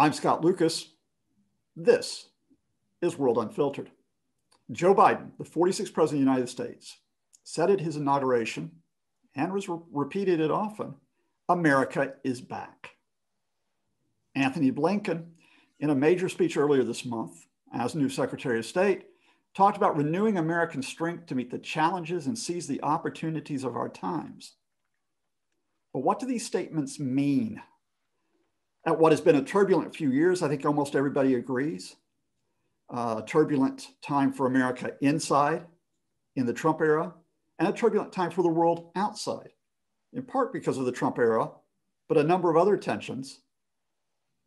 I'm Scott Lucas. This is World Unfiltered. Joe Biden, the 46th President of the United States, said at his inauguration and was re- repeated it often America is back. Antony Blinken, in a major speech earlier this month as new Secretary of State, talked about renewing American strength to meet the challenges and seize the opportunities of our times. But what do these statements mean? At what has been a turbulent few years, I think almost everybody agrees. Uh, turbulent time for America inside in the Trump era, and a turbulent time for the world outside, in part because of the Trump era, but a number of other tensions.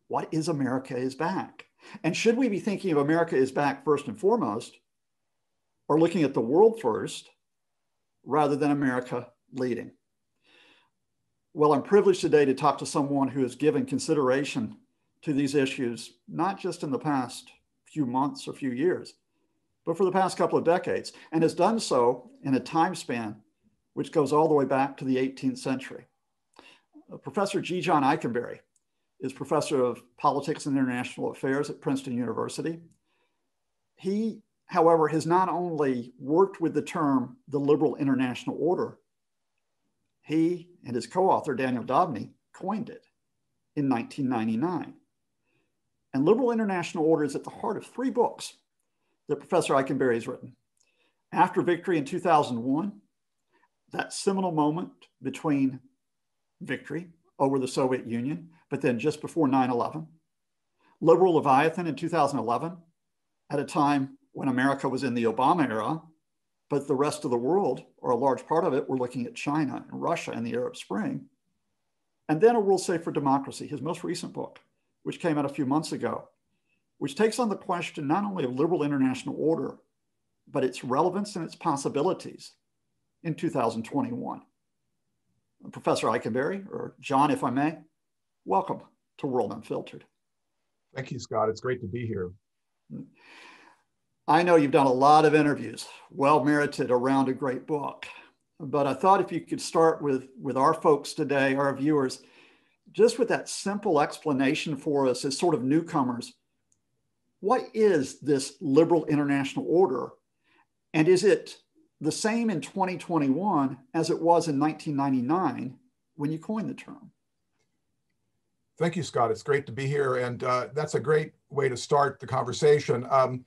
What is America is back? And should we be thinking of America is back first and foremost, or looking at the world first, rather than America leading? Well, I'm privileged today to talk to someone who has given consideration to these issues, not just in the past few months or few years, but for the past couple of decades, and has done so in a time span which goes all the way back to the 18th century. Uh, professor G. John Ikenberry is professor of politics and international affairs at Princeton University. He, however, has not only worked with the term the liberal international order, he and his co author, Daniel Deudney, coined it in 1999. And liberal international order is at the heart of three books that Professor Ikenberry has written. After victory in 2001, that seminal moment between victory over the Soviet Union, but then just before 9 11. Liberal Leviathan in 2011, at a time when America was in the Obama era, but the rest of the world, or a large part of it, were looking at China and Russia and the Arab Spring. And then A World Safe for Democracy, his most recent book, which came out a few months ago, which takes on the question not only of liberal international order, but its relevance and its possibilities in 2021. Professor Ikenberry, or John, if I may, welcome to World Unfiltered. Thank you, Scott. It's great to be here. I know you've done a lot of interviews, well merited around a great book. But I thought if you could start with, with our folks today, our viewers, just with that simple explanation for us as sort of newcomers what is this liberal international order? And is it the same in 2021 as it was in 1999 when you coined the term? Thank you, Scott. It's great to be here. And uh, that's a great way to start the conversation. Um,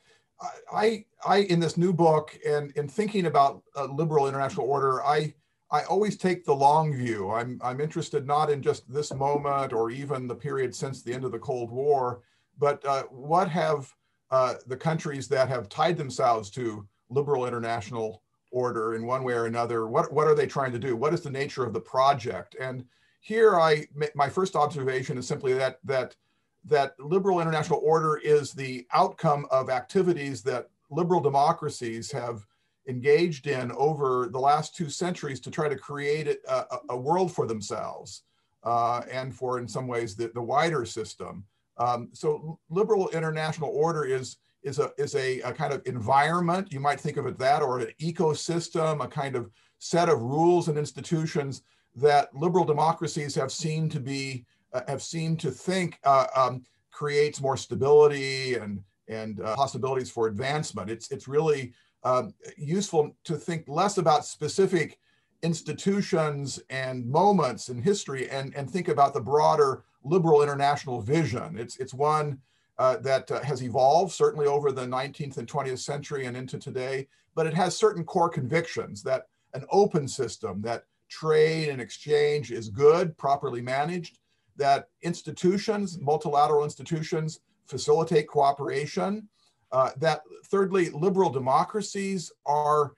I, I, in this new book and in thinking about liberal international order, I, I always take the long view. I'm, I'm interested not in just this moment or even the period since the end of the Cold War, but uh, what have uh, the countries that have tied themselves to liberal international order in one way or another, what, what are they trying to do? What is the nature of the project? And here I, my first observation is simply that, that, that liberal international order is the outcome of activities that liberal democracies have engaged in over the last two centuries to try to create a, a world for themselves uh, and for, in some ways, the, the wider system. Um, so liberal international order is is a is a, a, kind of environment. You might think of it that, or an ecosystem, a kind of set of rules and institutions that liberal democracies have seen to be have seemed to think uh, um, creates more stability and and uh, possibilities for advancement. It's it's really um, useful to think less about specific institutions and moments in history and, and think about the broader liberal international vision. It's, it's one uh, that uh, has evolved certainly over the 19th and 20th century and into today, but it has certain core convictions that an open system, that trade and exchange is good, properly managed, that institutions, multilateral institutions, facilitate cooperation, uh, that thirdly, liberal democracies are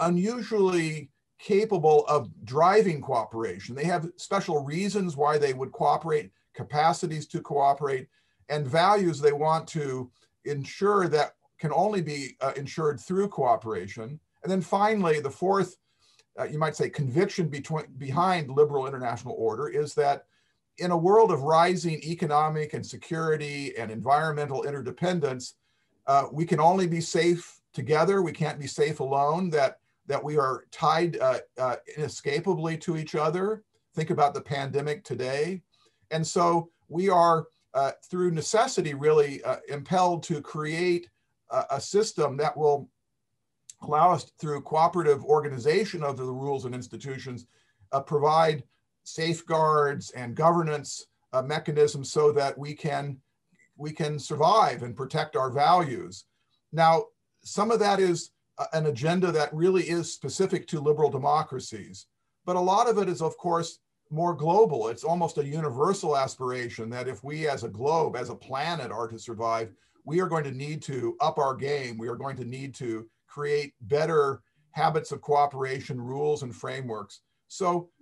unusually capable of driving cooperation. They have special reasons why they would cooperate capacities to cooperate, and values they want to ensure that can only be uh, ensured through cooperation. And then finally, the fourth, uh, you might say, conviction between, behind liberal international order is that in a world of rising economic and security and environmental interdependence, uh, we can only be safe together. We can't be safe alone. That that we are tied uh, uh, inescapably to each other. Think about the pandemic today. And so we are uh, through necessity, really uh, impelled to create a, a, system that will allow us, through cooperative organization of the rules and institutions, uh, provide safeguards and governance uh, mechanisms so that we can we can survive and protect our values. Now, some of that is an agenda that really is specific to liberal democracies, but a lot of it is, of course, more global. It's almost a universal aspiration that if we as a globe, as a planet are to survive, we are going to need to up our game. We are going to need to create better habits of cooperation, rules, and frameworks. So uh,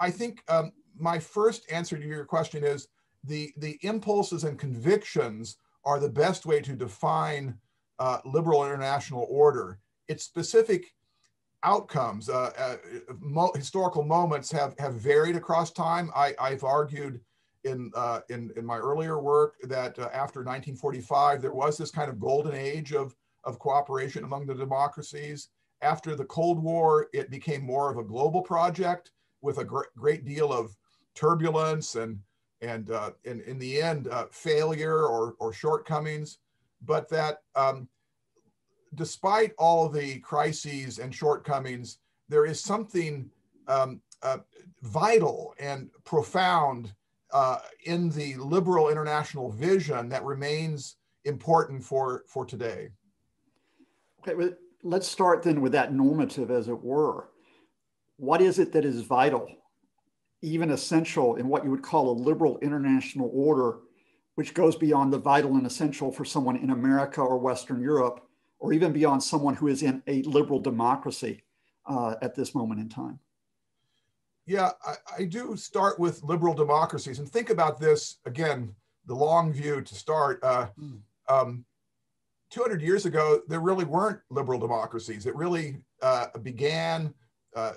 I think um, my first answer to your question is the, the impulses and convictions are the best way to define uh, liberal international order. Its specific outcomes, uh, uh, mo historical moments have, have varied across time. I, I've argued in, uh, in, in my earlier work that uh, after 1945, there was this kind of golden age of, of cooperation among the democracies. After the Cold War, it became more of a global project with a gr great deal of turbulence and, and uh, in, in the end, uh, failure or, or shortcomings. But that um, despite all the crises and shortcomings, there is something um, uh, vital and profound uh, in the liberal international vision that remains important for, for today. Okay, well, let's start then with that normative, as it were. What is it that is vital, even essential, in what you would call a liberal international order, which goes beyond the vital and essential for someone in America or Western Europe or even beyond someone who is in a liberal democracy uh, at this moment in time? Yeah, I, I, do start with liberal democracies and think about this again, the long view to start. Uh, mm. um, 200 years ago, there really weren't liberal democracies. It really uh, began uh,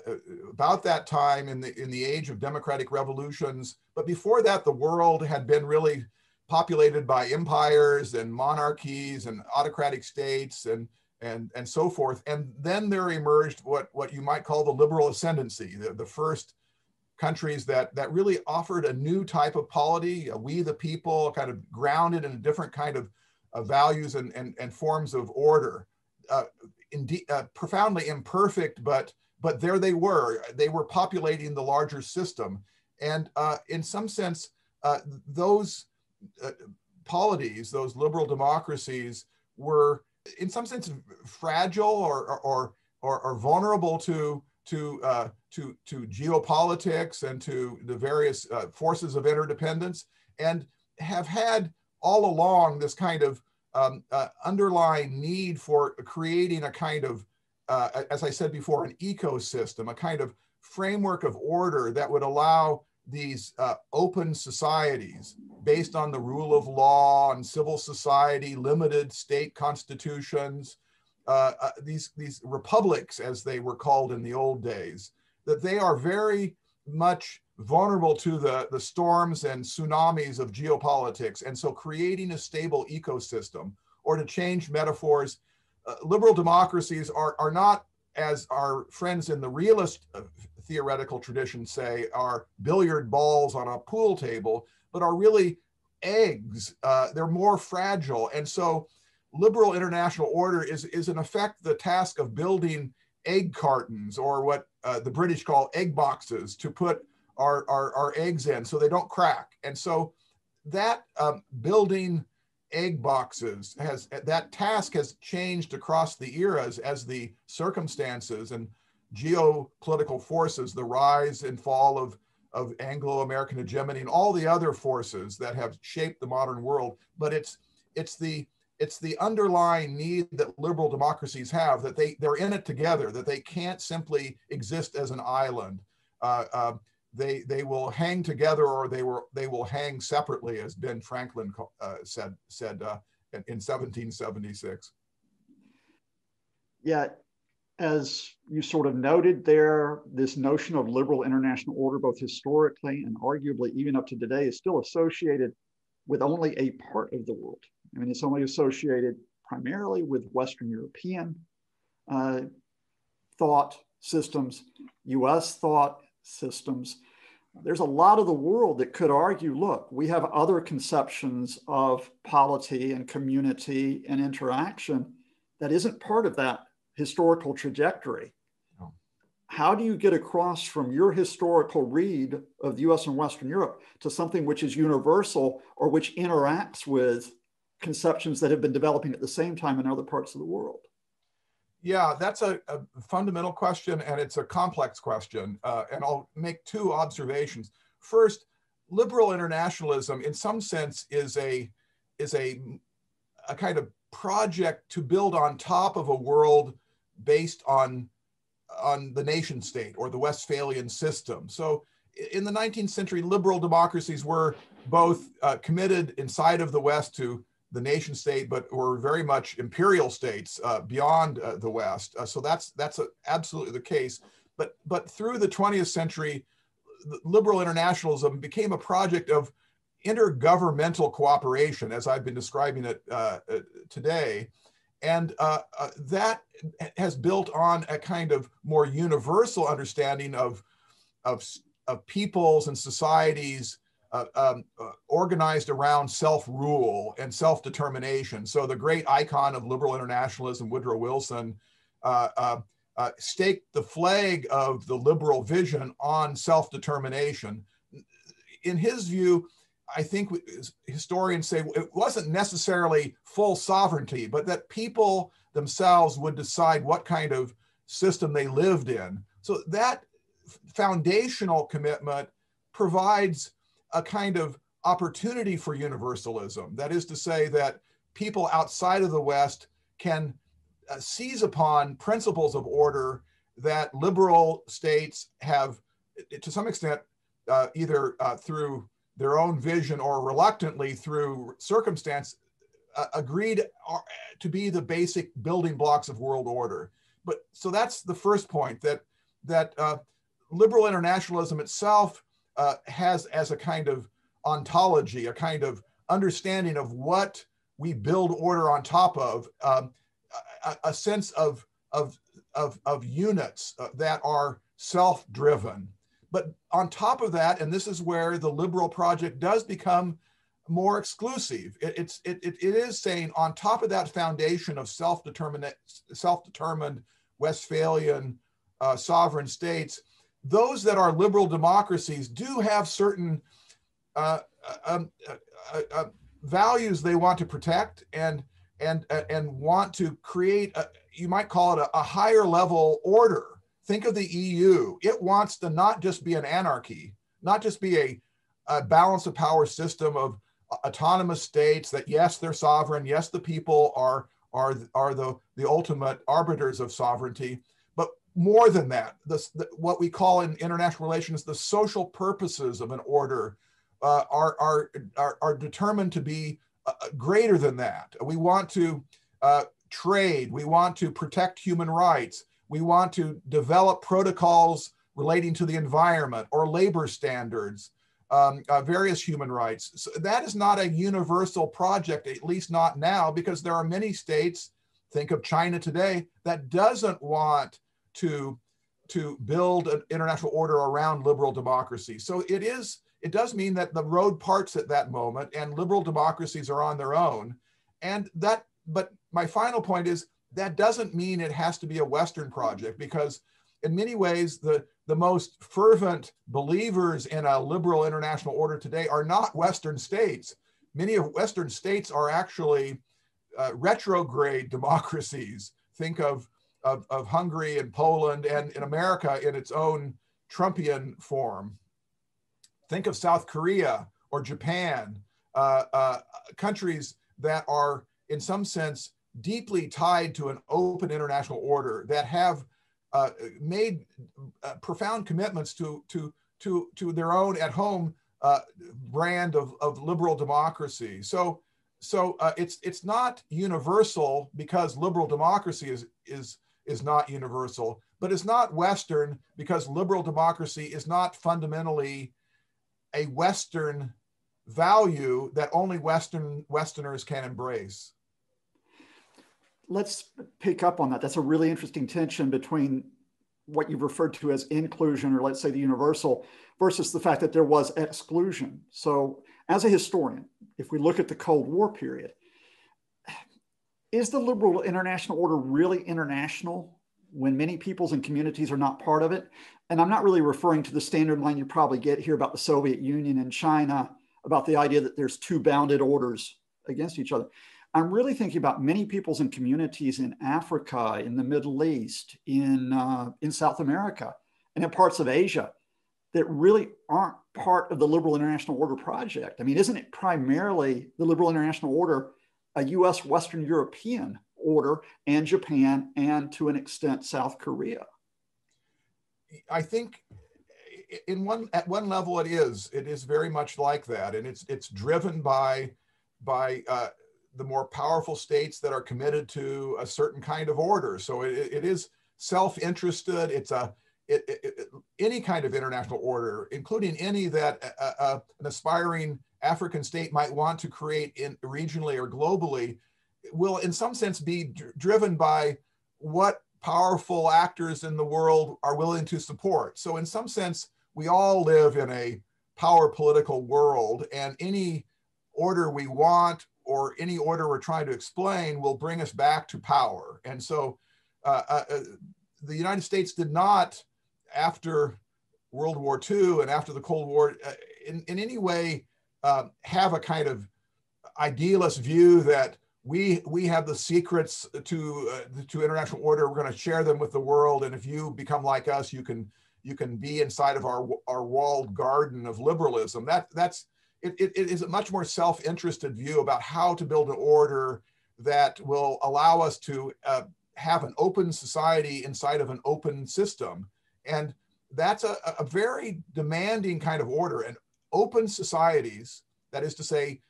about that time in the in the age of democratic revolutions. But before that, the world had been really populated by empires and monarchies and autocratic states and and and so forth. And then there emerged what what you might call the liberal ascendancy, the, the first countries that that really offered a new type of polity, we the people, kind of grounded in a different kind of, of values and, and and forms of order. Uh, indeed, uh, profoundly imperfect, but but there they were. They were populating the larger system, and uh, in some sense, uh, those uh, polities, those liberal democracies, were in some sense fragile or or or, or vulnerable to to uh, to to geopolitics and to the various uh, forces of interdependence, and have had all along this kind of um, uh, underlying need for creating a kind of, uh, as I said before, an ecosystem, a kind of framework of order that would allow these uh, open societies based on the rule of law and civil society, limited state constitutions, uh, uh, these, these republics, as they were called in the old days, that they are very much vulnerable to the, the storms and tsunamis of geopolitics. And so creating a stable ecosystem, or to change metaphors, uh, liberal democracies are, are not, as our friends in the realist uh, theoretical tradition say are billiard balls on a pool table, but are really eggs. Uh, they're more fragile. And so liberal international order is, is in effect the task of building egg cartons or what uh, the British call egg boxes to put our, our, our, eggs in so they don't crack. And so that um, building egg boxes has that task has changed across the eras as the circumstances and geopolitical forces, the rise and fall of, of Anglo-American hegemony and all the other forces that have shaped the modern world. But it's, it's, the, it's the underlying need that liberal democracies have that they, they're in it together, that they can't simply exist as an island. Uh, uh, they, they will hang together or they, were, they will hang separately, as Ben Franklin uh, said, said uh, in, in 1776. Yeah, as you sort of noted there, this notion of liberal international order, both historically and arguably even up to today, is still associated with only a part of the world. I mean, it's only associated primarily with Western European uh, thought systems, US thought systems. there's a lot of the world that could argue look, we have other conceptions of polity and community and interaction that isn't part of that historical trajectory. No. How do you get across from your historical read of the US and Western Europe to something which is universal or which interacts with conceptions that have been developing at the same time in other parts of the world? Yeah, that's a, a fundamental question and it's a complex question. Uh, and I'll make two observations. First, liberal internationalism in some sense is a, is a, a kind of project to build on top of a world based on, on the nation state or the Westphalian system. So in the 19th century, liberal democracies were both uh, committed inside of the West to the nation state, but were very much imperial states uh, beyond uh, the West. Uh, so that's that's a, absolutely the case. But but through the 20th century, liberal internationalism became a project of intergovernmental cooperation, as I've been describing it uh, uh, today, and uh, that has built on a kind of more universal understanding of of, of peoples and societies uh, um, uh, organized around self-rule and self-determination. So the great icon of liberal internationalism, Woodrow Wilson, uh, uh, uh staked the flag of the liberal vision on self-determination. In his view, I think historians say it wasn't necessarily full sovereignty, but that people themselves would decide what kind of system they lived in. So that foundational commitment provides a kind of opportunity for universalism. That is to say, that people outside of the West can uh, seize upon principles of order that liberal states have, to some extent, uh, either uh, through their own vision or reluctantly through circumstance, uh, agreed uh, to be the basic building blocks of world order. But so that's the first point that that uh, liberal internationalism itself uh, has as a kind of ontology, a kind of understanding of what we build order on top of, um, a, a, sense of, of, of, of units uh, that are self-driven. But on top of that, and this is where the liberal project does become more exclusive. It, it's, it, it, it is saying on top of that foundation of self-determined, self-determined Westphalian uh, sovereign states, those that are liberal democracies do have certain uh, uh um, uh, uh, uh, values they want to protect and and and want to create a, you might call it a, a, higher level order. Think of the eu it wants to not just be an anarchy not just be a, a balance of power system of autonomous states that yes they're sovereign yes the people are are are the the ultimate arbiters of sovereignty more than that. The, what we call in international relations the social purposes of an order uh, are, are, are, are, determined to be uh, greater than that. We want to uh, trade, we want to protect human rights, we want to develop protocols relating to the environment or labor standards, um, uh, various human rights. So that is not a universal project, at least not now, because there are many states, think of China today, that doesn't want to to build an international order around liberal democracy. So it is it does mean that the road parts at that moment and liberal democracies are on their own. And that but my final point is that doesn't mean it has to be a Western project because in many ways the the most fervent believers in a liberal international order today are not Western states. Many of Western states are actually uh, retrograde democracies. Think of of, of Hungary and Poland and in America in its own Trumpian form. Think of South Korea or Japan, uh, uh, countries that are, in some sense, deeply tied to an open international order that have uh, made uh, profound commitments to, to, to, to their own at home uh, brand of, of liberal democracy. So, so uh, it's, it's not universal because liberal democracy is, is is not universal, but it's not Western because liberal democracy is not fundamentally a Western value that only Western Westerners can embrace. Let's pick up on that. That's a really interesting tension between what you've referred to as inclusion, or let's say the universal, versus the fact that there was exclusion. So, as a historian, if we look at the Cold War period, is the liberal international order really international when many peoples and communities are not part of it? And I'm not really referring to the standard line you probably get here about the Soviet Union and China, about the idea that there's two bounded orders against each other. I'm really thinking about many peoples and communities in Africa, in the Middle East, in, uh, in South America, and in parts of Asia that really aren't part of the liberal international order project. I mean, isn't it primarily the liberal international order a US Western European order and Japan and to an extent South Korea? I think in one at one level it is it is very much like that. And it's it's driven by by uh, the more powerful states that are committed to a certain kind of order. So it, it is self-interested. It's a it, it, any kind of international order including any that uh, uh, an aspiring african state might want to create in regionally or globally will in some sense be dr- driven by what powerful actors in the world are willing to support so in some sense we all live in a power political world, and any order we want or any order we're trying to explain will bring us back to power. And so uh, uh, uh the United States did not, after World War II and after the Cold War, uh, in, in any way uh, have a kind of idealist view that we we have the secrets to uh, to international order. We're going to share them with the world, and if you become like us, you can you can be inside of our, our walled garden of liberalism. That, that's, it, it, it is a much more self-interested view about how to build an order that will allow us to uh, have an open society inside of an open system. And that's a, a very demanding kind of order. And open societies, that is to say,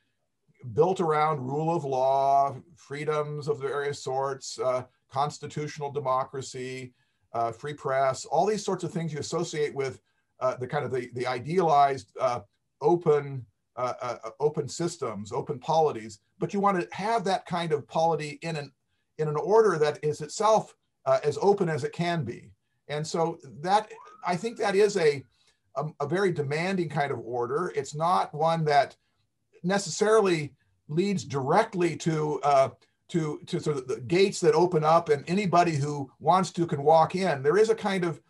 built around rule of law, freedoms of various sorts, uh, constitutional democracy, uh, free press, all these sorts of things you associate with uh, the kind of the, the idealized uh, open uh, uh, open systems, open polities, but you want to have that kind of polity in an in an order that is itself as open as it can be. And so that I think that is a, a, a very demanding kind of order. It's not one that necessarily leads directly to to, to sort of the gates that open up and anybody who wants to can walk in. There is a kind of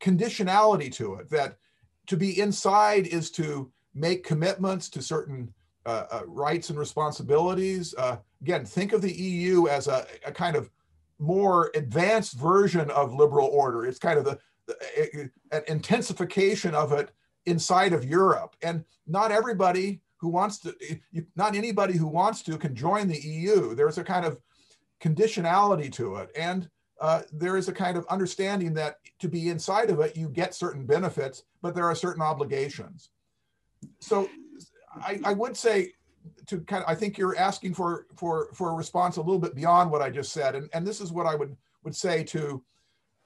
conditionality to it that to be inside is to make commitments to certain uh, uh, rights and responsibilities. Uh, again, think of the EU as a, a, kind of more advanced version of liberal order. It's kind of the, the an intensification of it inside of Europe. And not everybody who wants to, not anybody who wants to can join the EU. There's a kind of conditionality to it. And uh, there is a kind of understanding that to be inside of it, you get certain benefits, but there are certain obligations. So I, I would say to kind of, I think you're asking for, for, for a response a little bit beyond what I just said. And, and this is what I would, would say to,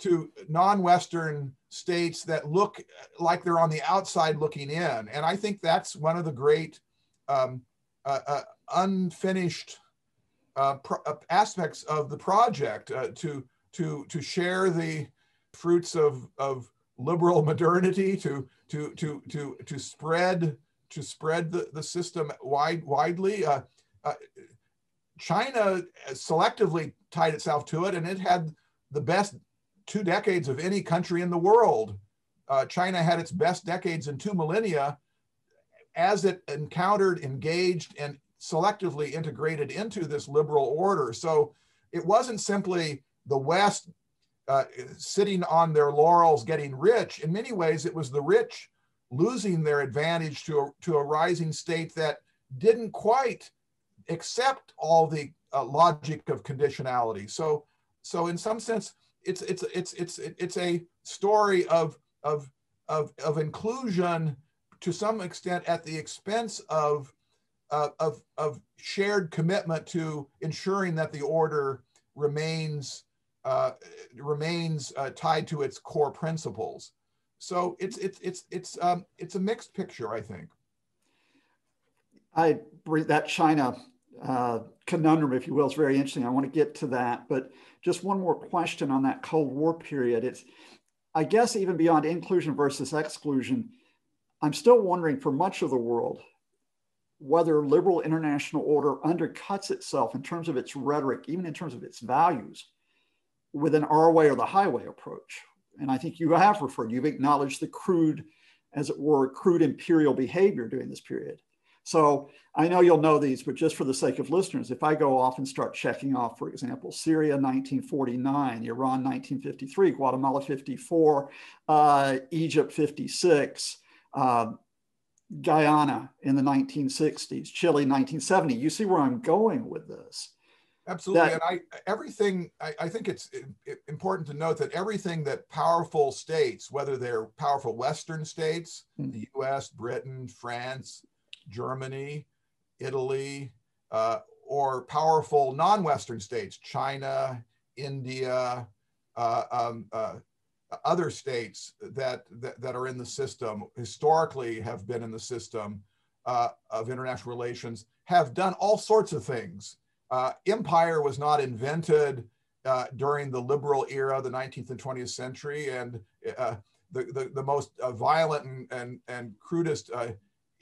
to non-Western states that look like they're on the outside looking in. And I think that's one of the great um, uh, uh, unfinished uh, uh aspects of the project uh, to, to, to share the fruits of, of liberal modernity, to, to, to, to, to spread, to spread the, the system wide, widely. Uh, China selectively tied itself to it and it had the best two decades of any country in the world. Uh, China had its best decades in two millennia as it encountered, engaged, and selectively integrated into this liberal order. So it wasn't simply the West uh, sitting on their laurels getting rich. In many ways, it was the rich losing their advantage to a, to a rising state that didn't quite accept all the uh, logic of conditionality. So, so in some sense, it's it's it's it's it's a story of of of of inclusion to some extent at the expense of uh, of of shared commitment to ensuring that the order remains uh, remains uh, tied to its core principles. So it's it's it's it's um, it's a mixed picture, I think. I that China uh, conundrum, if you will, is very interesting. I want to get to that, but just one more question on that Cold War period. It's I guess even beyond inclusion versus exclusion, I'm still wondering for much of the world whether liberal international order undercuts itself in terms of its rhetoric, even in terms of its values, with an our way or the highway approach. And I think you have referred, you've acknowledged the crude, as it were, crude imperial behavior during this period. So I know you'll know these, but just for the sake of listeners, if I go off and start checking off, for example, Syria 1949, Iran 1953, Guatemala 54, uh, Egypt 56, uh, Guyana in the 1960s, Chile 1970. You see where I'm going with this. Absolutely, that, and I everything. I, I think it's important to note that everything that powerful states, whether they're powerful Western states, hmm. the U.S., Britain, France, Germany, Italy, uh, or powerful non-Western states, China, India, uh, um, uh, other states that, that, that, are in the system, historically have been in the system uh, of international relations, have done all sorts of things. Uh, empire was not invented uh, during the liberal era, the 19th and 20th century, and the, the, the, most violent and, and, and crudest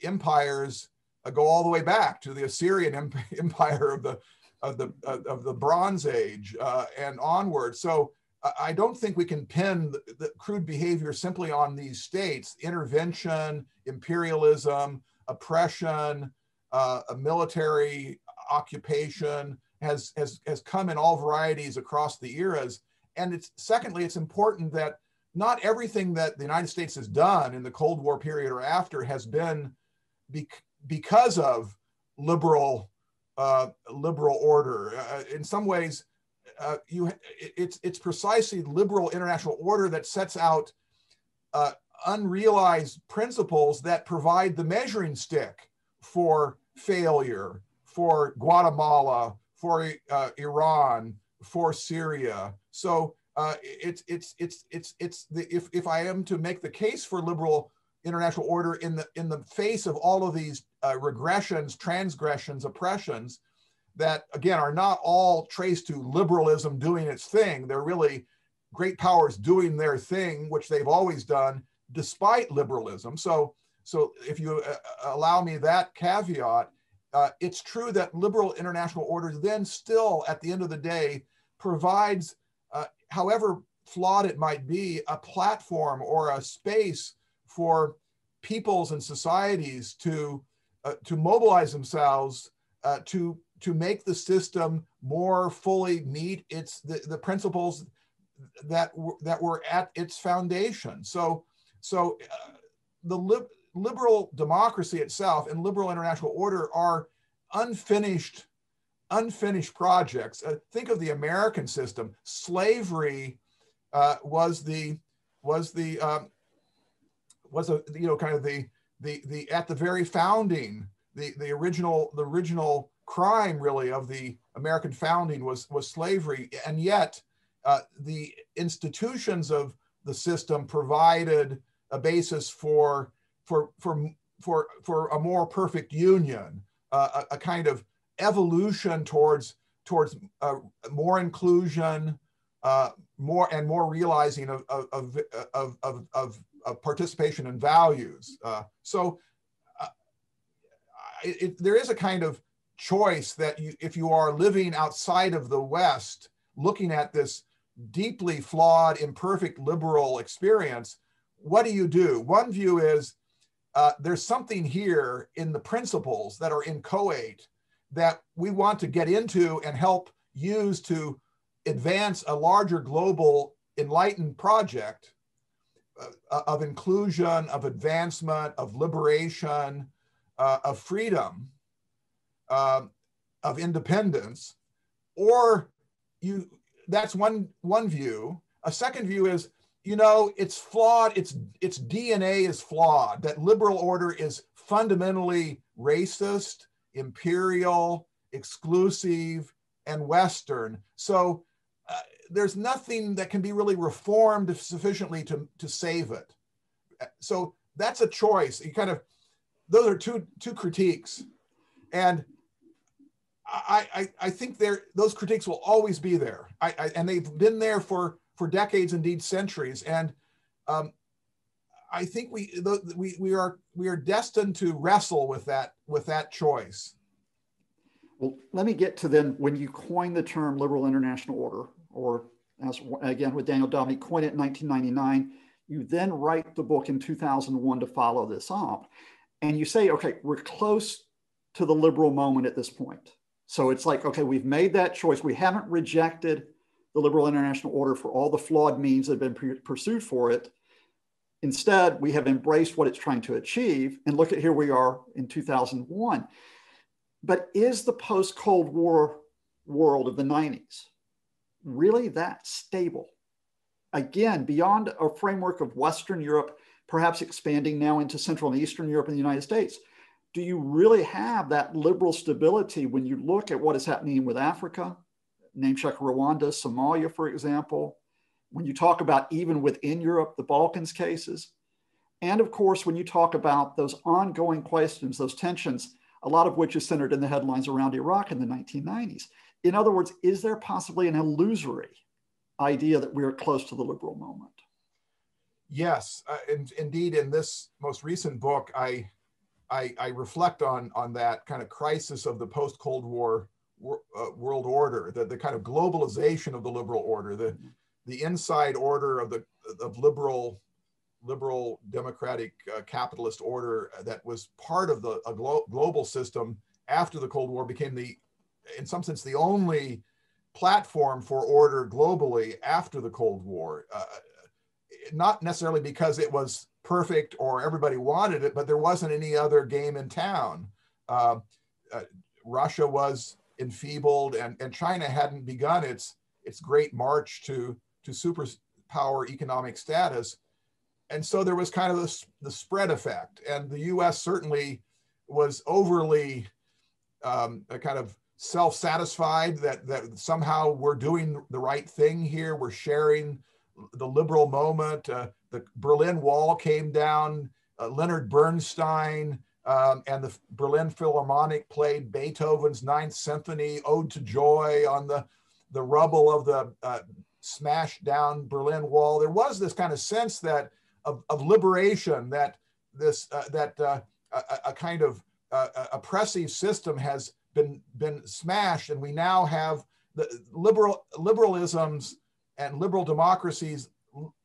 empires uh, go all the way back to the Assyrian Empire of the of the of the Bronze Age uh, and onward. So I don't think we can pin the, the, crude behavior simply on these states. Intervention, imperialism, oppression, uh, a military occupation has, has, has come in all varieties across the eras. And it's secondly, it's important that not everything that the United States has done in the Cold War period or after has been because of liberal uh, liberal order. Uh, in some ways, uh, you it's it's precisely liberal international order that sets out uh, unrealized principles that provide the measuring stick for failure for Guatemala, for uh, Iran, for Syria. So uh, it's it's it's it's it's the, if if I am to make the case for liberal international order in the in the face of all of these uh, regressions, transgressions, oppressions that again are not all traced to liberalism doing its thing. They're really great powers doing their thing, which they've always done despite liberalism. So, so if you uh, allow me that caveat, uh, it's true that liberal international order then still, at the end of the day, provides, uh, however flawed it might be, a platform or a space for peoples and societies to uh, to mobilize themselves uh, to to make the system more fully meet its the, the principles that that were at its foundation. So so uh, the liberal democracy itself and liberal international order are unfinished unfinished projects. Uh, think of the American system. Slavery uh, was the was the um, was a you know kind of the the the at the very founding the the original the original crime really of the American founding was was slavery and yet uh, the institutions of the system provided a basis for for for for for a more perfect union uh, a, a, kind of evolution towards towards uh, more inclusion uh, more and more realizing of of, of, of, of of participation and values. Uh, so uh, it, it, there is a kind of choice that you, if you are living outside of the West, looking at this deeply flawed, imperfect liberal experience, what do you do? One view is uh, there's something here in the principles that are inchoate that we want to get into and help use to advance a larger global enlightened project uh, of inclusion, of advancement, of liberation, uh, of freedom, uh, of independence, or you that's one one view. A second view is, you know, it's flawed, its its DNA is flawed, that liberal order is fundamentally racist, imperial, exclusive, and Western. So uh, there's nothing that can be really reformed sufficiently to, to save it. So that's a choice. You kind of, those are two, two critiques. And I, I, I think there, those critiques will always be there. I, I, and they've been there for, for decades, indeed centuries. And, Um, I think we, the, we we are we are destined to wrestle with that with that choice. Well, let me get to then when you coined the term liberal international order, or as again with Daniel Deudney, coined it in 1999. You then write the book in 2001 to follow this up, and you say, okay, we're close to the liberal moment at this point. So it's like, okay, we've made that choice. We haven't rejected the liberal international order for all the flawed means that have been pursued for it. Instead, we have embraced what it's trying to achieve. And look at here we are in 2001. But is the post Cold War world of the 90s really that stable? Again, beyond a framework of Western Europe, perhaps expanding now into Central and Eastern Europe and the United States, do you really have that liberal stability when you look at what is happening with Africa, name check Rwanda, Somalia, for example, when you talk about even within Europe, the Balkans cases, and of course, when you talk about those ongoing questions, those tensions, a lot of which is centered in the headlines around Iraq in the 1990s. In other words, is there possibly an illusory idea that we're close to the liberal moment? Yes, uh, and indeed, in this most recent book, I I, I, reflect on on that kind of crisis of the post Cold War uh, world order, the, the kind of globalization of the liberal order, the the inside order of the of liberal liberal democratic uh, capitalist order that was part of the glo- global system after the Cold War became the in some sense the only platform for order globally after the Cold War. Uh, not necessarily because it was perfect or everybody wanted it, but there wasn't any other game in town. Uh, uh, Russia was enfeebled, and, and China hadn't begun its its great march to to superpower economic status, and so there was kind of the, the spread effect, and the U.S. certainly was overly um, kind of self-satisfied that that somehow we're doing the right thing here, we're sharing the liberal moment. Uh, the Berlin Wall came down. Uh, Leonard Bernstein um, and the Berlin Philharmonic played Beethoven's Ninth Symphony, Ode to Joy, on the, the rubble of the uh, smashed down Berlin Wall. There was this kind of sense that of, of liberation that this uh, that uh, a, a, kind of uh, oppressive system has been been smashed, and we now have the liberal liberalism's and liberal democracies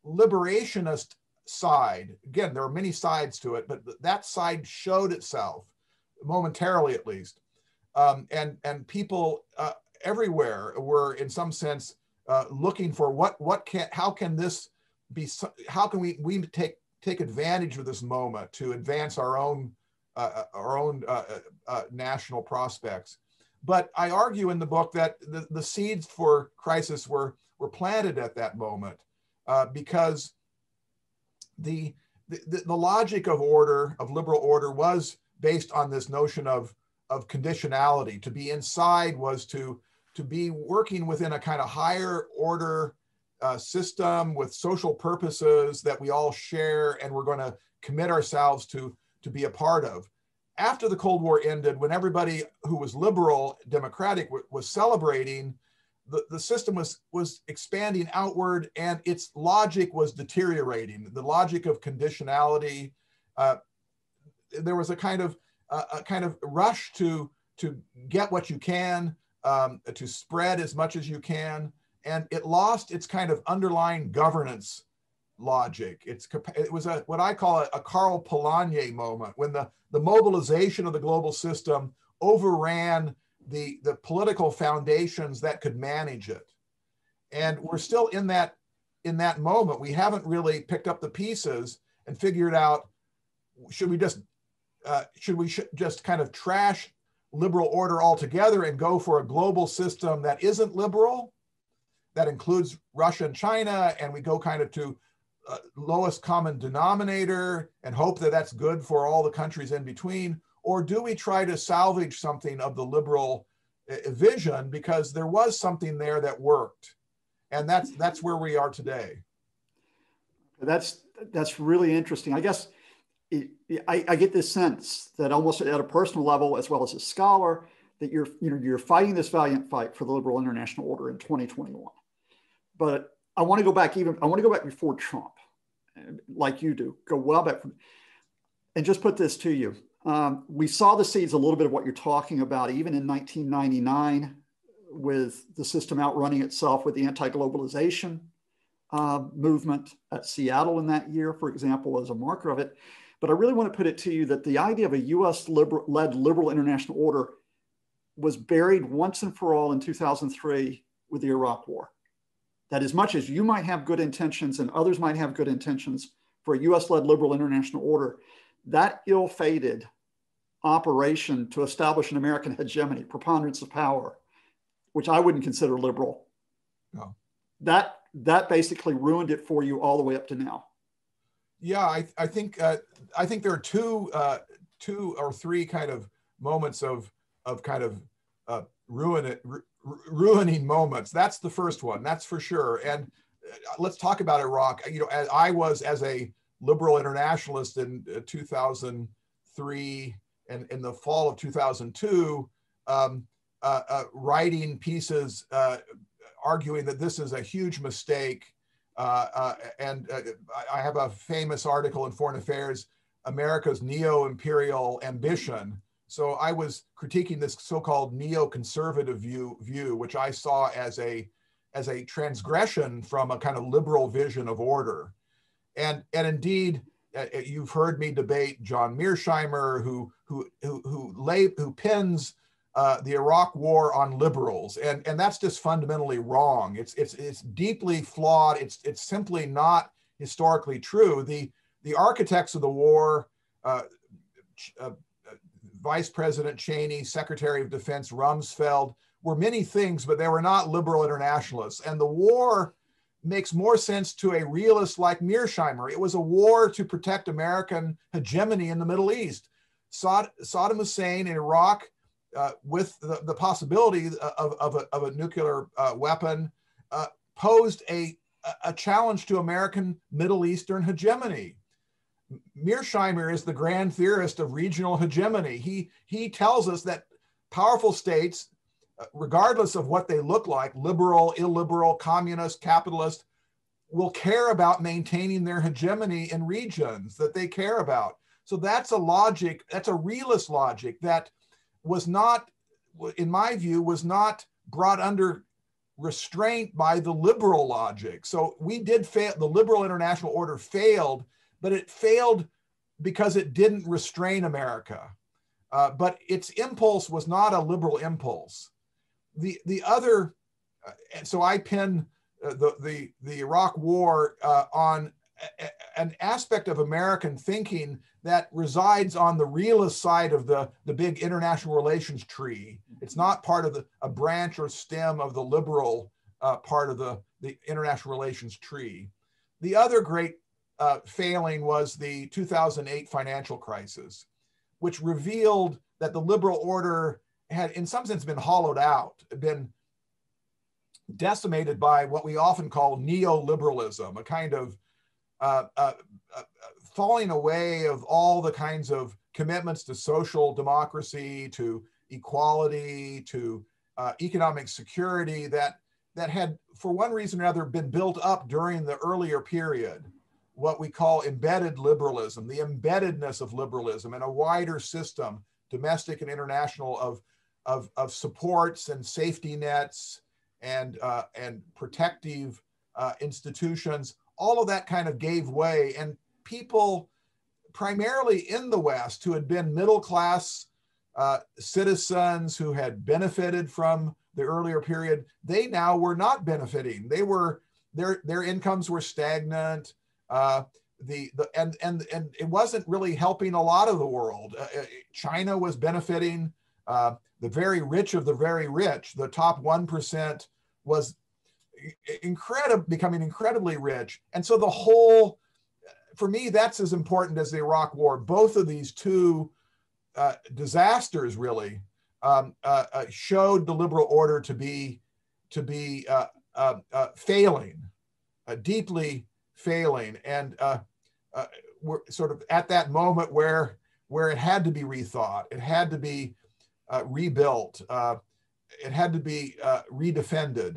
liberationist side. Again there are many sides to it but that side showed itself momentarily at least. Um, and and people uh, everywhere were in some sense uh, looking for what what can how can this be how can we we take take advantage of this moment to advance our own uh, uh our own uh, uh, national prospects. But i argue in the book that the, the seeds for crisis were were planted at that moment uh, because the, the, the logic of order, of liberal order, was based on this notion of, of conditionality. To be inside was to, to be working within a kind of higher order uh, system with social purposes that we all share and we're going to commit ourselves to, to be a part of. After the Cold War ended, when everybody who was liberal, democratic, was celebrating the, the system was was expanding outward and its logic was deteriorating. The logic of conditionality uh, there was a kind of uh, a kind of rush to to get what you can um, to spread as much as you can and it lost its kind of underlying governance logic. It's it was a what i call a, a karl polanyi moment when the the mobilization of the global system overran the, the political foundations that could manage it. And we're still in that in that moment. We haven't really picked up the pieces and figured out should we just uh, should we sh- just kind of trash liberal order altogether and go for a global system that isn't liberal, that includes Russia and China, and we go kind of to uh, lowest common denominator and hope that that's good for all the countries in between? Or do we try to salvage something of the liberal uh, vision because there was something there that worked? And that's that's where we are today. That's that's really interesting. I guess it, I, I get this sense that almost at a personal level, as well as a scholar, that you're you know you're fighting this valiant fight for the liberal international order in 2021. But I want to go back even I want to go back before Trump like you do, go well back from, and just put this to you. Um, we saw the seeds a little bit of what you're talking about, even in 1999, with the system outrunning itself with the anti-globalization uh, movement at Seattle in that year, for example, as a marker of it. But I really want to put it to you that the idea of a US led liberal international order was buried once and for all in 2003 with the Iraq War. That as much as you might have good intentions and others might have good intentions for a US led liberal international order, that ill fated operation to establish an American hegemony, preponderance of power, which I wouldn't consider liberal, no. that, that basically ruined it for you all the way up to now. Yeah, I, I think uh, I think there are two uh, two or three kind of moments of of kind of uh, ruin it, ru- ruining moments. That's the first one. That's for sure. And uh, let's talk about Iraq. You know, as I was as a liberal internationalist in uh, 2003 and in the fall of 2002, um, uh, uh, writing pieces uh, arguing that this is a huge mistake. Uh, and I have a famous article in Foreign Affairs, America's neo-imperial ambition, so I was critiquing this so-called neoconservative view, view, which I saw as a as a transgression from a kind of liberal vision of order. And, and indeed, uh, uh you've heard me debate John Mearsheimer, who, who, who, who, lay, who pins uh, the Iraq war on liberals. And, and that's just fundamentally wrong. It's, it's, it's deeply flawed. It's, it's simply not historically true. The, the architects of the war, uh, uh, Vice President Cheney, Secretary of Defense Rumsfeld were many things, but they were not liberal internationalists. And the war makes more sense to a realist like Mearsheimer. It was a war to protect American hegemony in the Middle East. Saddam Hussein in Iraq, uh, with the, the possibility of, of, a, of, a, nuclear uh, weapon, uh, posed a, a challenge to American Middle Eastern hegemony. Mearsheimer is the grand theorist of regional hegemony. He, he tells us that powerful states, uh, regardless of what they look like, liberal, illiberal, communist, capitalist, will care about maintaining their hegemony in regions that they care about. So that's a logic, that's a realist logic that was not, in my view, was not brought under restraint by the liberal logic. So we did fail, the liberal international order failed but it failed because it didn't restrain America. Uh, but its impulse was not a liberal impulse. The, the other, uh, so I pin uh, the, the, the Iraq war uh, on an aspect of American thinking that resides on the realist side of the, the big international relations tree. It's not part of the, a branch or stem of the liberal uh, part of the, the international relations tree. The other great uh, failing was the 2008 financial crisis, which revealed that the liberal order had, in some sense, been hollowed out, been decimated by what we often call neoliberalism, a kind of uh, uh, uh, falling away of all the kinds of commitments to social democracy, to equality, to uh, economic security that that had, for one reason or another, been built up during the earlier period what we call embedded liberalism, the embeddedness of liberalism in a wider system, domestic and international, of, of, of supports and safety nets and, uh, and protective uh, institutions. All of that kind of gave way. And people, primarily in the West, who had been middle class uh, citizens who had benefited from the earlier period, they now were not benefiting. They were their their incomes were stagnant. Uh, the, the and and and it wasn't really helping a lot of the world. Uh, uh China was benefiting. Uh, the very rich of the very rich, the top one percent, was incredible, becoming incredibly rich, and so the whole. For me, that's as important as the Iraq War. Both of these two uh, disasters really um, uh, uh, showed the liberal order to be to be failing, deeply failing. And uh, uh, we're sort of at that moment where, where it had to be rethought, it had to be uh, rebuilt, uh, it had to be uh, redefended.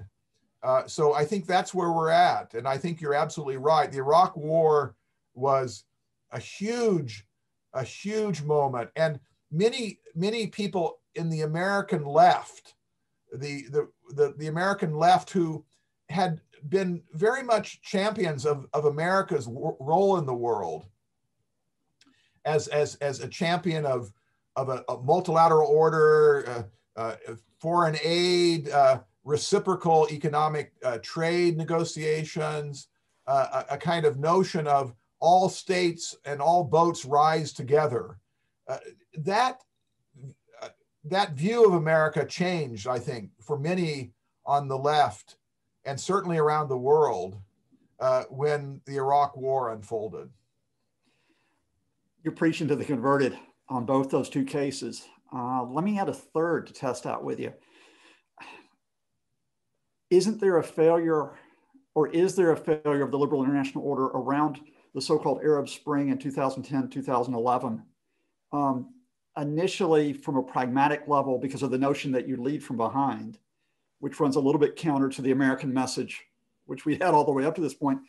Uh, so I think that's where we're at. And I think you're absolutely right. The Iraq War was a huge, a huge moment. And many, many people in the American left, the, the, the, the American left who had been very much champions of, of America's role in the world as, as, as a champion of, of a, a multilateral order, uh, uh, foreign aid, uh, reciprocal economic uh, trade negotiations, uh, a, a, kind of notion of all states and all boats rise together. Uh, that, that view of America changed, I think, for many on the left and certainly around the world uh, when the Iraq War unfolded. You're preaching to the converted on both those two cases. Uh, let me add a third to test out with you. Isn't there a failure, or is there a failure of the liberal international order around the so called Arab Spring in 2010, 2011? Um, initially, from a pragmatic level, because of the notion that you lead from behind, which runs a little bit counter to the American message, which we had all the way up to this point.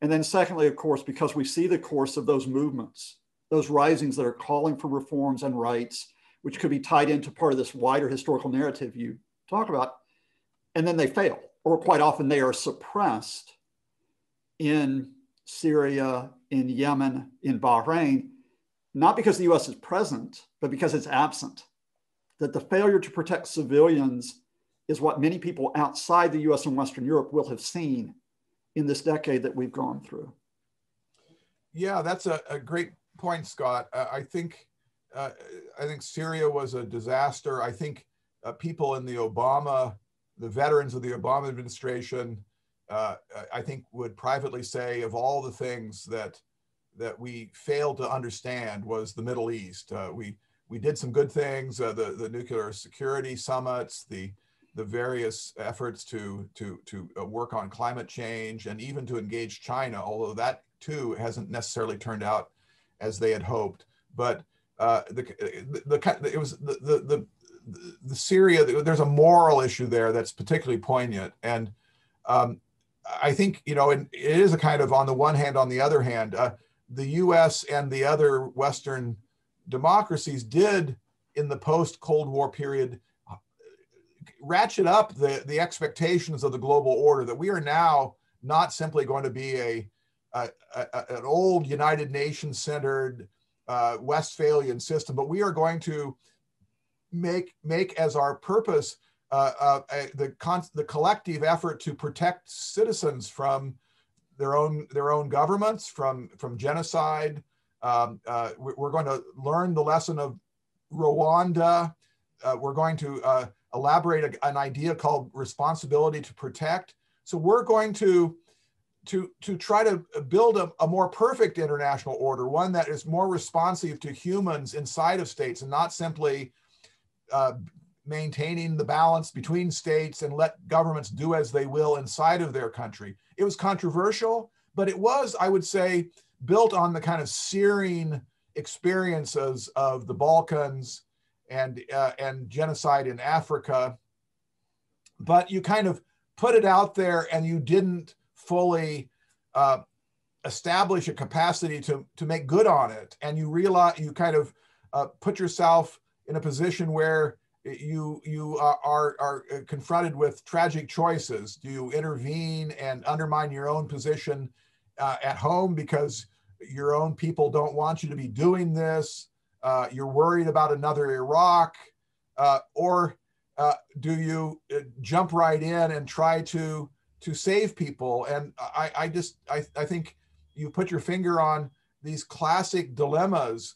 And then, secondly, of course, because we see the course of those movements, those risings that are calling for reforms and rights, which could be tied into part of this wider historical narrative you talk about, and then they fail, or quite often they are suppressed in Syria, in Yemen, in Bahrain, not because the US is present, but because it's absent. That the failure to protect civilians is what many people outside the US and Western Europe will have seen in this decade that we've gone through. Yeah, that's a, a great point, Scott. Uh, I think uh, I think Syria was a disaster. I think uh, people in the Obama, the veterans of the Obama administration, uh, I think would privately say of all the things that that we failed to understand was the Middle East. Uh, we we did some good things, uh, the the nuclear security summits, the the various efforts to to to uh, work on climate change and even to engage China, although that too hasn't necessarily turned out as they had hoped. But uh, the, the, the it was the the, the Syria, there's a moral issue there that's particularly poignant. And um, I think, you know, it is a kind of on the one hand, on the other hand, uh, the US and the other Western democracies did in the post Cold War period ratchet up the, the expectations of the global order that we are now not simply going to be a, a, a an old United Nations centered uh, Westphalian system, but we are going to make make as our purpose uh, uh, the con- the collective effort to protect citizens from their own their own governments from from genocide. Um, uh, we're going to learn the lesson of Rwanda. Uh, we're going to uh, elaborate a, an idea called responsibility to protect. So we're going to to to try to build a, a, more perfect international order, one that is more responsive to humans inside of states and not simply uh, maintaining the balance between states and let governments do as they will inside of their country. It was controversial, but it was, I would say, built on the kind of searing experiences of the Balkans and uh, and genocide in Africa. But you kind of put it out there, and you didn't fully uh, establish a capacity to to make good on it, and you realize you kind of uh, put yourself in a position where you you are, are, confronted with tragic choices. Do you intervene and undermine your own position uh, at home because your own people don't want you to be doing this? Uh, you're worried about another Iraq, uh, or uh, do you uh, jump right in and try to to save people? And I, I just I, I think you put your finger on these classic dilemmas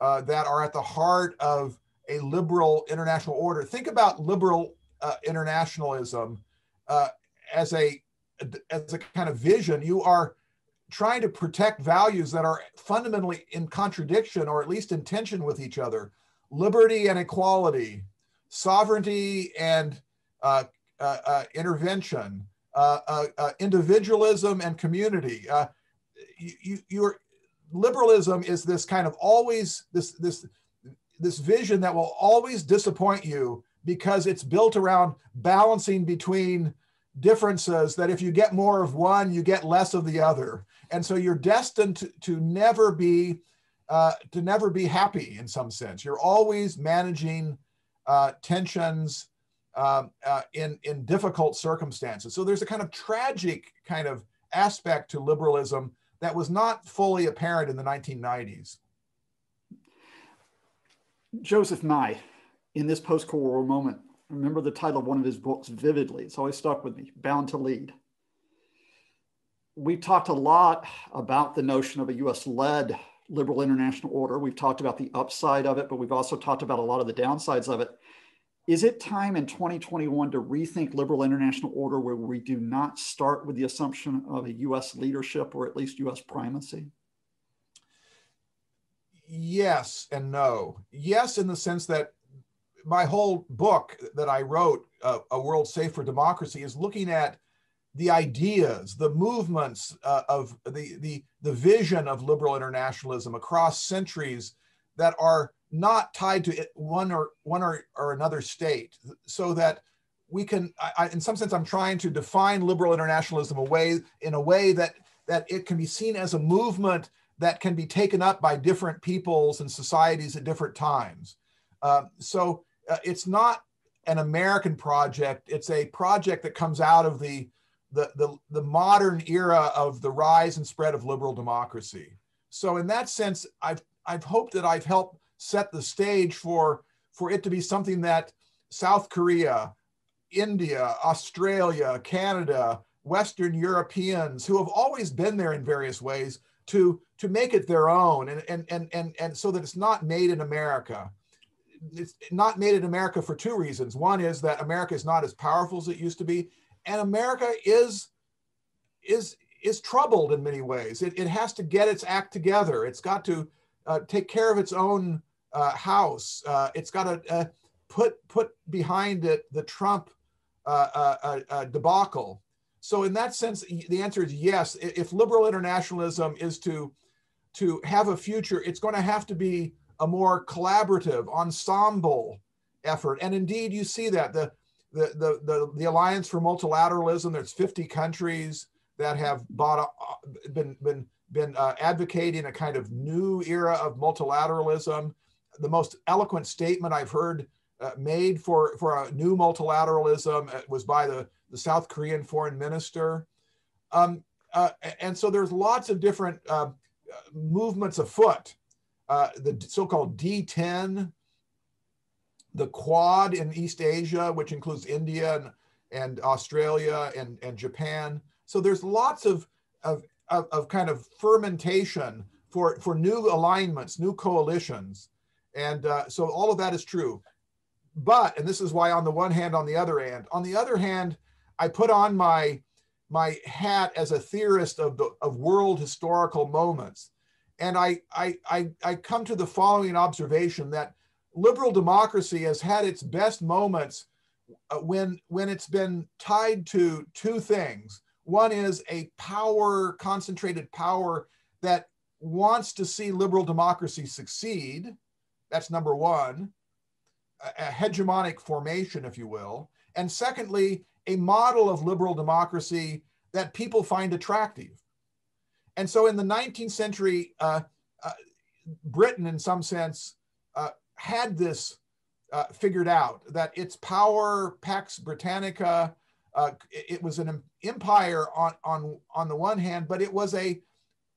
uh, that are at the heart of a liberal international order. Think about liberal uh, internationalism as a as a kind of vision. You are trying to protect values that are fundamentally in contradiction or at least in tension with each other liberty and equality, sovereignty and uh, uh, uh, intervention, uh, uh, uh, individualism and community. you, your liberalism is this kind of always this this this vision that will always disappoint you because it's built around balancing between differences that if you get more of one, you get less of the other. And so you're destined to, to never be uh, to never be happy in some sense. You're always managing uh, tensions um, uh, in in difficult circumstances. So there's a kind of tragic kind of aspect to liberalism that was not fully apparent in the 1990s. Joseph Nye, in this post-Cold War moment, remember the title of one of his books vividly. It's always stuck with me, Bound to Lead. We've talked a lot about the notion of a US-led liberal international order. We've talked about the upside of it, but we've also talked about a lot of the downsides of it. Is it time in 2021 to rethink liberal international order where we do not start with the assumption of a US leadership or at least US primacy? Yes and no. Yes, in the sense that my whole book that I wrote, uh, A World Safe for Democracy, is looking at the ideas, the movements uh, of the, the, the vision of liberal internationalism across centuries that are not tied to one or one or, or another state so that we can I, in some sense i'm trying to define liberal internationalism a way in a way that that it can be seen as a movement that can be taken up by different peoples and societies at different times uh, so uh, it's not an american project it's a project that comes out of the the, the, the modern era of the rise and spread of liberal democracy. So in that sense, I've, I've hoped that I've helped set the stage for, for it to be something that South Korea, India, Australia, Canada, Western Europeans who have always been there in various ways to, to make it their own and, and, and, and, and so that it's not made in America. It's not made in America for two reasons. One is that America is not as powerful as it used to be and America is is is troubled in many ways. It, it has to get its act together. It's got to uh, take care of its own uh, house. Uh, it's got to uh, put put behind it the Trump uh, uh, debacle. So in that sense, the answer is yes. If liberal internationalism is to to have a future, it's going to have to be a more collaborative ensemble effort. And indeed, you see that the the, the, the, the Alliance for Multilateralism, there's 50 countries that have bought, uh, been, been, been uh, advocating a kind of new era of multilateralism. The most eloquent statement I've heard uh, made for, for a new multilateralism uh, was by the, the South Korean foreign minister. Um, uh, and so there's lots of different uh, movements afoot. the so-called D10 the Quad in East Asia, which includes India and, and Australia and, and Japan. So there's lots of, of, of, of kind of fermentation for, for new alignments, new coalitions. And uh, so all of that is true. But, and this is why on the one hand, on the other hand, on the other hand, I put on my, my hat as a theorist of, the, of world historical moments. And I, I, I, I come to the following observation that liberal democracy has had its best moments uh, when when it's been tied to two things. One is a power, concentrated power that wants to see liberal democracy succeed. That's number one, a, hegemonic formation, if you will. And secondly, a model of liberal democracy that people find attractive. And so in the 19th century, uh, uh, Britain, in some sense, uh, had this uh, figured out that its power, Pax Britannica, uh, it, was an empire on, on, on the one hand, but it was a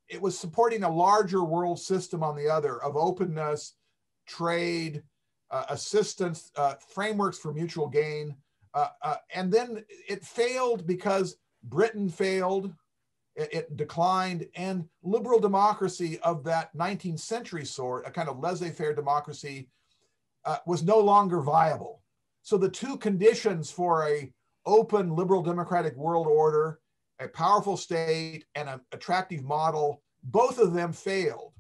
it was supporting a larger world system on the other of openness, trade, uh, assistance, uh, frameworks for mutual gain. Uh, uh, and then it failed because Britain failed, it, it, declined, and liberal democracy of that 19th century sort, a kind of laissez faire democracy, uh, was no longer viable. So the two conditions for a open liberal democratic world order, a powerful state and an attractive model, both of them failed.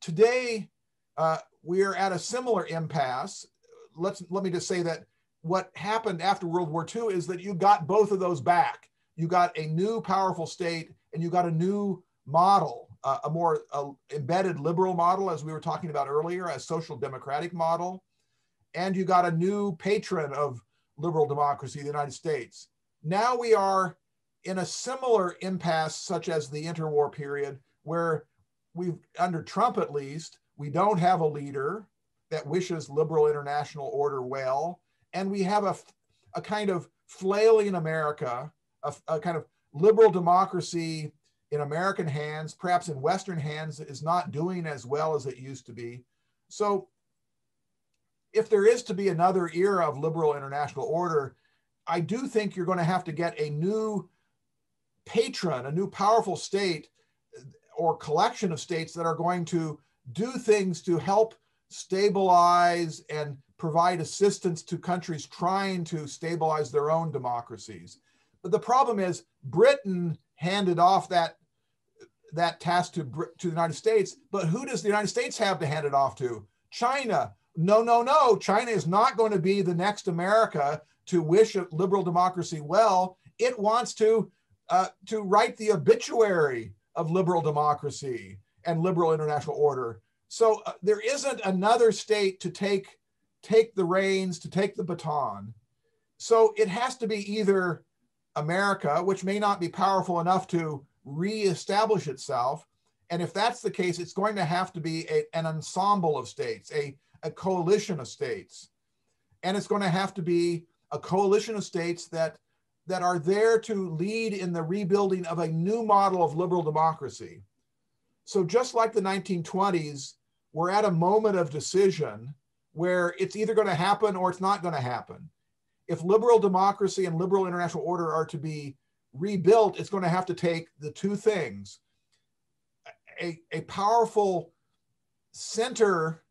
Today, uh, we are at a similar impasse. Let's let me just say that what happened after World War II is that you got both of those back. You got a new powerful state and you got a new model, uh, a more uh, embedded liberal model, as we were talking about earlier, a social democratic model and you got a new patron of liberal democracy, the United States. now we are in a similar impasse, such as the interwar period, where we've, under Trump at least, we don't have a leader that wishes liberal international order well. And we have a, a kind of flailing America, a, a kind of liberal democracy in American hands, perhaps in Western hands, is not doing as well as it used to be. So, if there is to be another era of liberal international order, I do think you're going to have to get a new patron, a new powerful state or collection of states that are going to do things to help stabilize and provide assistance to countries trying to stabilize their own democracies. But the problem is Britain handed off that that task to, to the United States, but who does the United States have to hand it off to? China. No, no, no. China is not going to be the next America to wish liberal democracy well. It wants to uh, to write the obituary of liberal democracy and liberal international order. So uh, there isn't another state to take take the reins, to take the baton. So it has to be either America, which may not be powerful enough to reestablish itself. And if that's the case, it's going to have to be a, an ensemble of states, a, a coalition of states. And it's going to have to be a coalition of states that that are there to lead in the rebuilding of a new model of liberal democracy. So, just like the 1920s, we're at a moment of decision where it's either going to happen or it's not going to happen. If liberal democracy and liberal international order are to be rebuilt, it's going to have to take the two things a, a powerful center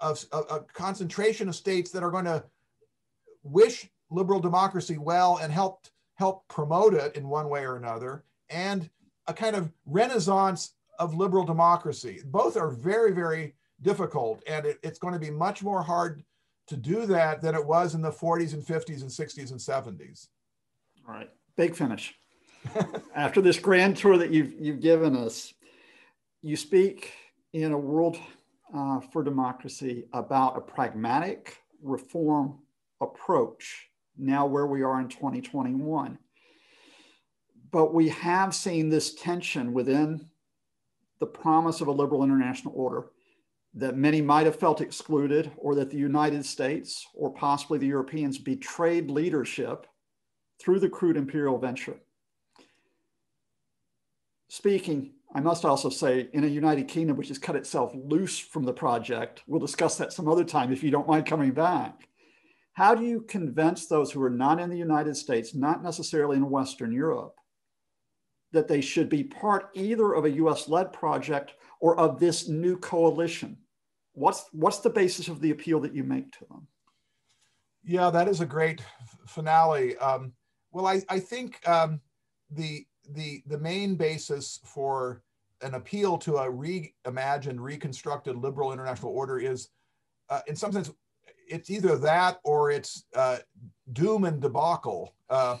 of a concentration of states that are going to wish liberal democracy well and help help promote it in one way or another, and a kind of renaissance of liberal democracy. Both are very, very difficult, and it, it's going to be much more hard to do that than it was in the 40s and 50s and 60s and 70s. All right, big finish. After this grand tour that you've, you've given us, you speak in a world uh, for democracy about a pragmatic reform approach now where we are in 2021. But we have seen this tension within the promise of a liberal international order that many might have felt excluded, or that the United States or possibly the Europeans betrayed leadership through the crude imperial venture. Speaking, I must also say, in a United Kingdom which has cut itself loose from the project, we'll discuss that some other time if you don't mind coming back. How do you convince those who are not in the United States, not necessarily in Western Europe, that they should be part either of a US led project or of this new coalition? What's, what's the basis of the appeal that you make to them? Yeah, that is a great finale. Um, well, I, I think um, the, the, the main basis for an appeal to a reimagined, reconstructed liberal international order is, uh, in some sense, it's either that or it's uh, doom and debacle. Uh,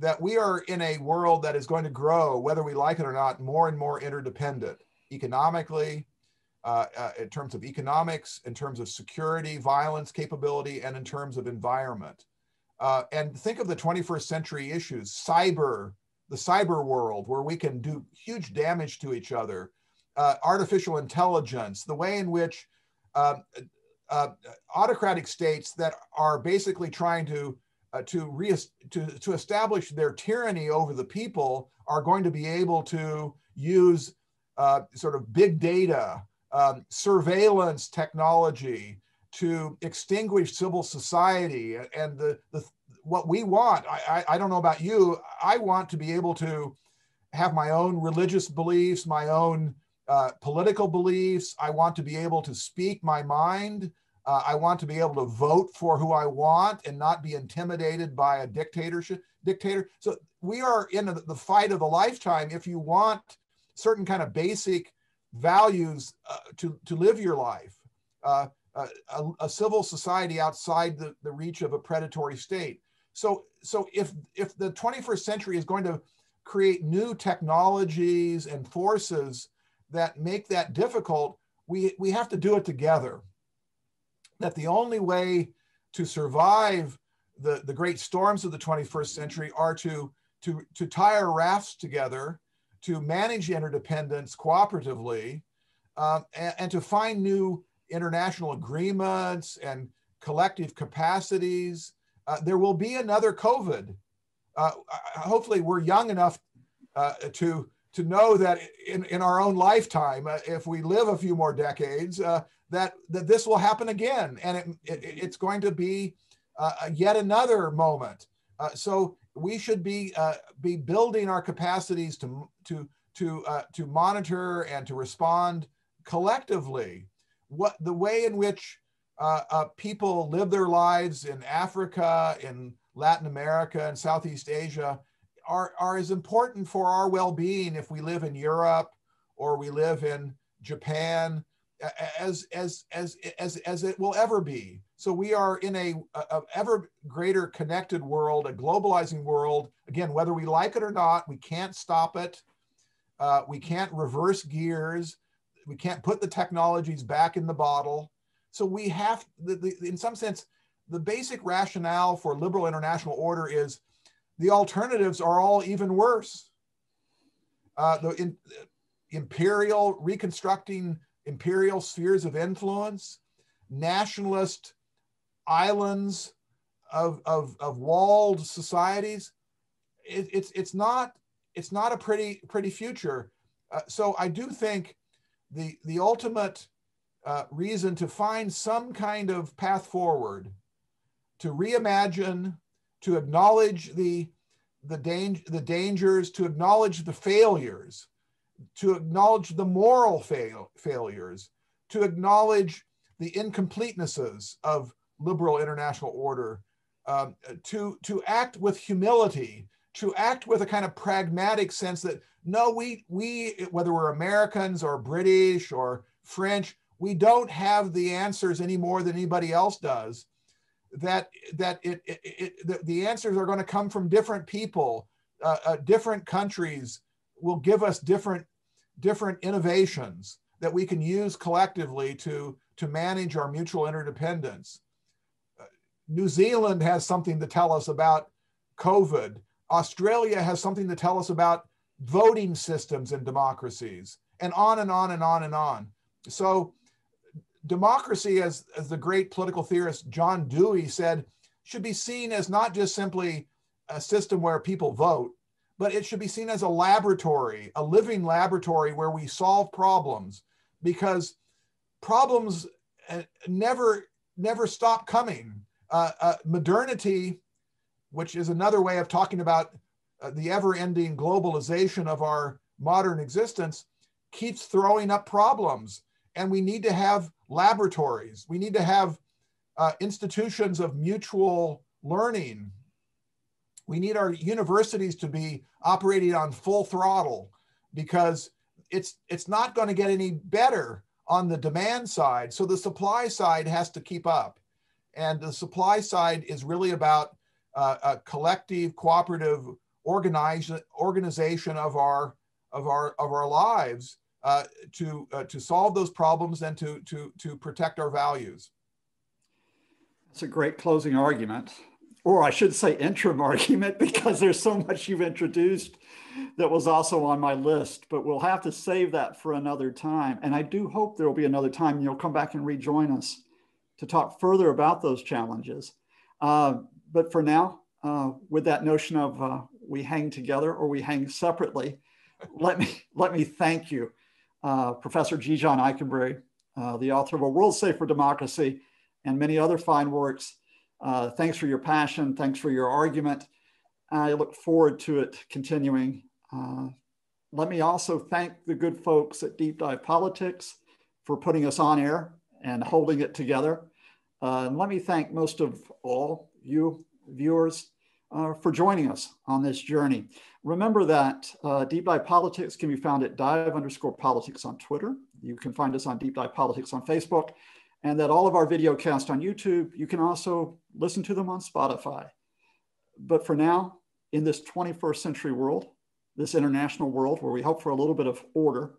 that we are in a world that is going to grow, whether we like it or not, more and more interdependent economically, uh, uh, in terms of economics, in terms of security, violence capability, and in terms of environment. Uh, and think of the 21st century issues cyber, the cyber world, where we can do huge damage to each other, uh, artificial intelligence, the way in which um, uh, autocratic states that are basically trying to uh, to, re- to to establish their tyranny over the people are going to be able to use uh, sort of big data, um, surveillance technology to extinguish civil society. And the, the what we want, I, I, I don't know about you, I want to be able to have my own religious beliefs, my own uh, political beliefs. I want to be able to speak my mind. Uh, I want to be able to vote for who I want and not be intimidated by a dictatorship dictator. So we are in the fight of a lifetime. If you want certain kind of basic values uh, to, to live your life, uh, uh a, a, civil society outside the, the reach of a predatory state. So, so if, if the 21st century is going to create new technologies and forces that make that difficult, we, we have to do it together that the only way to survive the, the great storms of the 21st century are to, to, to tie our rafts together, to manage interdependence cooperatively, um, and, and to find new international agreements and collective capacities. Uh, there will be another COVID. Uh, hopefully, we're young enough uh, to to know that in, in our own lifetime, uh, if we live a few more decades, uh, that that this will happen again, and it, it it's going to be uh, yet another moment. so we should be be building our capacities to to to to monitor and to respond collectively. What the way in which uh, uh, people live their lives in Africa, in Latin America, and Southeast Asia are, are as important for our well-being if we live in Europe or we live in Japan as, as, as, as, as it will ever be. So we are in a, a, ever greater connected world, a globalizing world. Again, whether we like it or not, we can't stop it. Uh, we can't reverse gears. We can't put the technologies back in the bottle. So we have, the, the, in some sense, the basic rationale for liberal international order is the alternatives are all even worse. Uh, the in, imperial, reconstructing imperial spheres of influence, nationalist islands of, of, of walled societies. It, it's, it's, not, it's not a pretty, pretty future. Uh, so I do think the, the ultimate uh, reason to find some kind of path forward, to reimagine, to acknowledge the, the, dang- the dangers, to acknowledge the failures, to acknowledge the moral fail- failures, to acknowledge the incompletenesses of liberal international order, um, to, to act with humility, to act with a kind of pragmatic sense that no, we, we, whether we're Americans or British or French, we don't have the answers any more than anybody else does that that it, it, it the, the, answers are going to come from different people. Uh, uh, different countries will give us different different innovations that we can use collectively to to manage our mutual interdependence. Uh, new zealand has something to tell us about covid. Australia has something to tell us about voting systems and democracies and on and on and on and on. So democracy, as, as the great political theorist John Dewey said, should be seen as not just simply a system where people vote, but it should be seen as a laboratory, a living laboratory where we solve problems because problems uh, never never stop coming. Uh, uh, modernity, which is another way of talking about uh, the ever-ending globalization of our modern existence, keeps throwing up problems, and we need to have laboratories. We need to have uh, institutions of mutual learning. We need our universities to be operating on full throttle because it's it's not going to get any better on the demand side. So the supply side has to keep up, and the supply side is really about uh, a collective, cooperative, organize, organization of our of our of our lives uh, to, uh, to solve those problems and to, to, to protect our values. That's a great closing argument, or I should say interim argument, because there's so much you've introduced that was also on my list, but we'll have to save that for another time. And I do hope there will be another time and you'll come back and rejoin us to talk further about those challenges. Uh, but for now, uh, with that notion of uh, we hang together or we hang separately, let me let me thank you uh, Professor G. John Ikenberry, uh, the author of A World Safe for Democracy and many other fine works. Uh, thanks for your passion. Thanks for your argument. I look forward to it continuing. Uh, let me also thank the good folks at Deep Dive Politics for putting us on air and holding it together. Uh, and let me thank most of all you viewers uh, for joining us on this journey. Remember that uh, Deep Dive Politics can be found at dive underscore politics on Twitter. You can find us on Deep Dive Politics on Facebook, and that all of our video cast on YouTube, you can also listen to them on Spotify. But for now, in this 21st century world, this international world where we hope for a little bit of order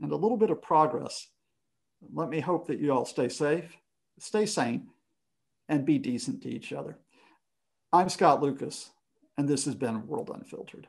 and a little bit of progress, let me hope that you all stay safe, stay sane, and be decent to each other. I'm Scott Lucas, and this has been World Unfiltered.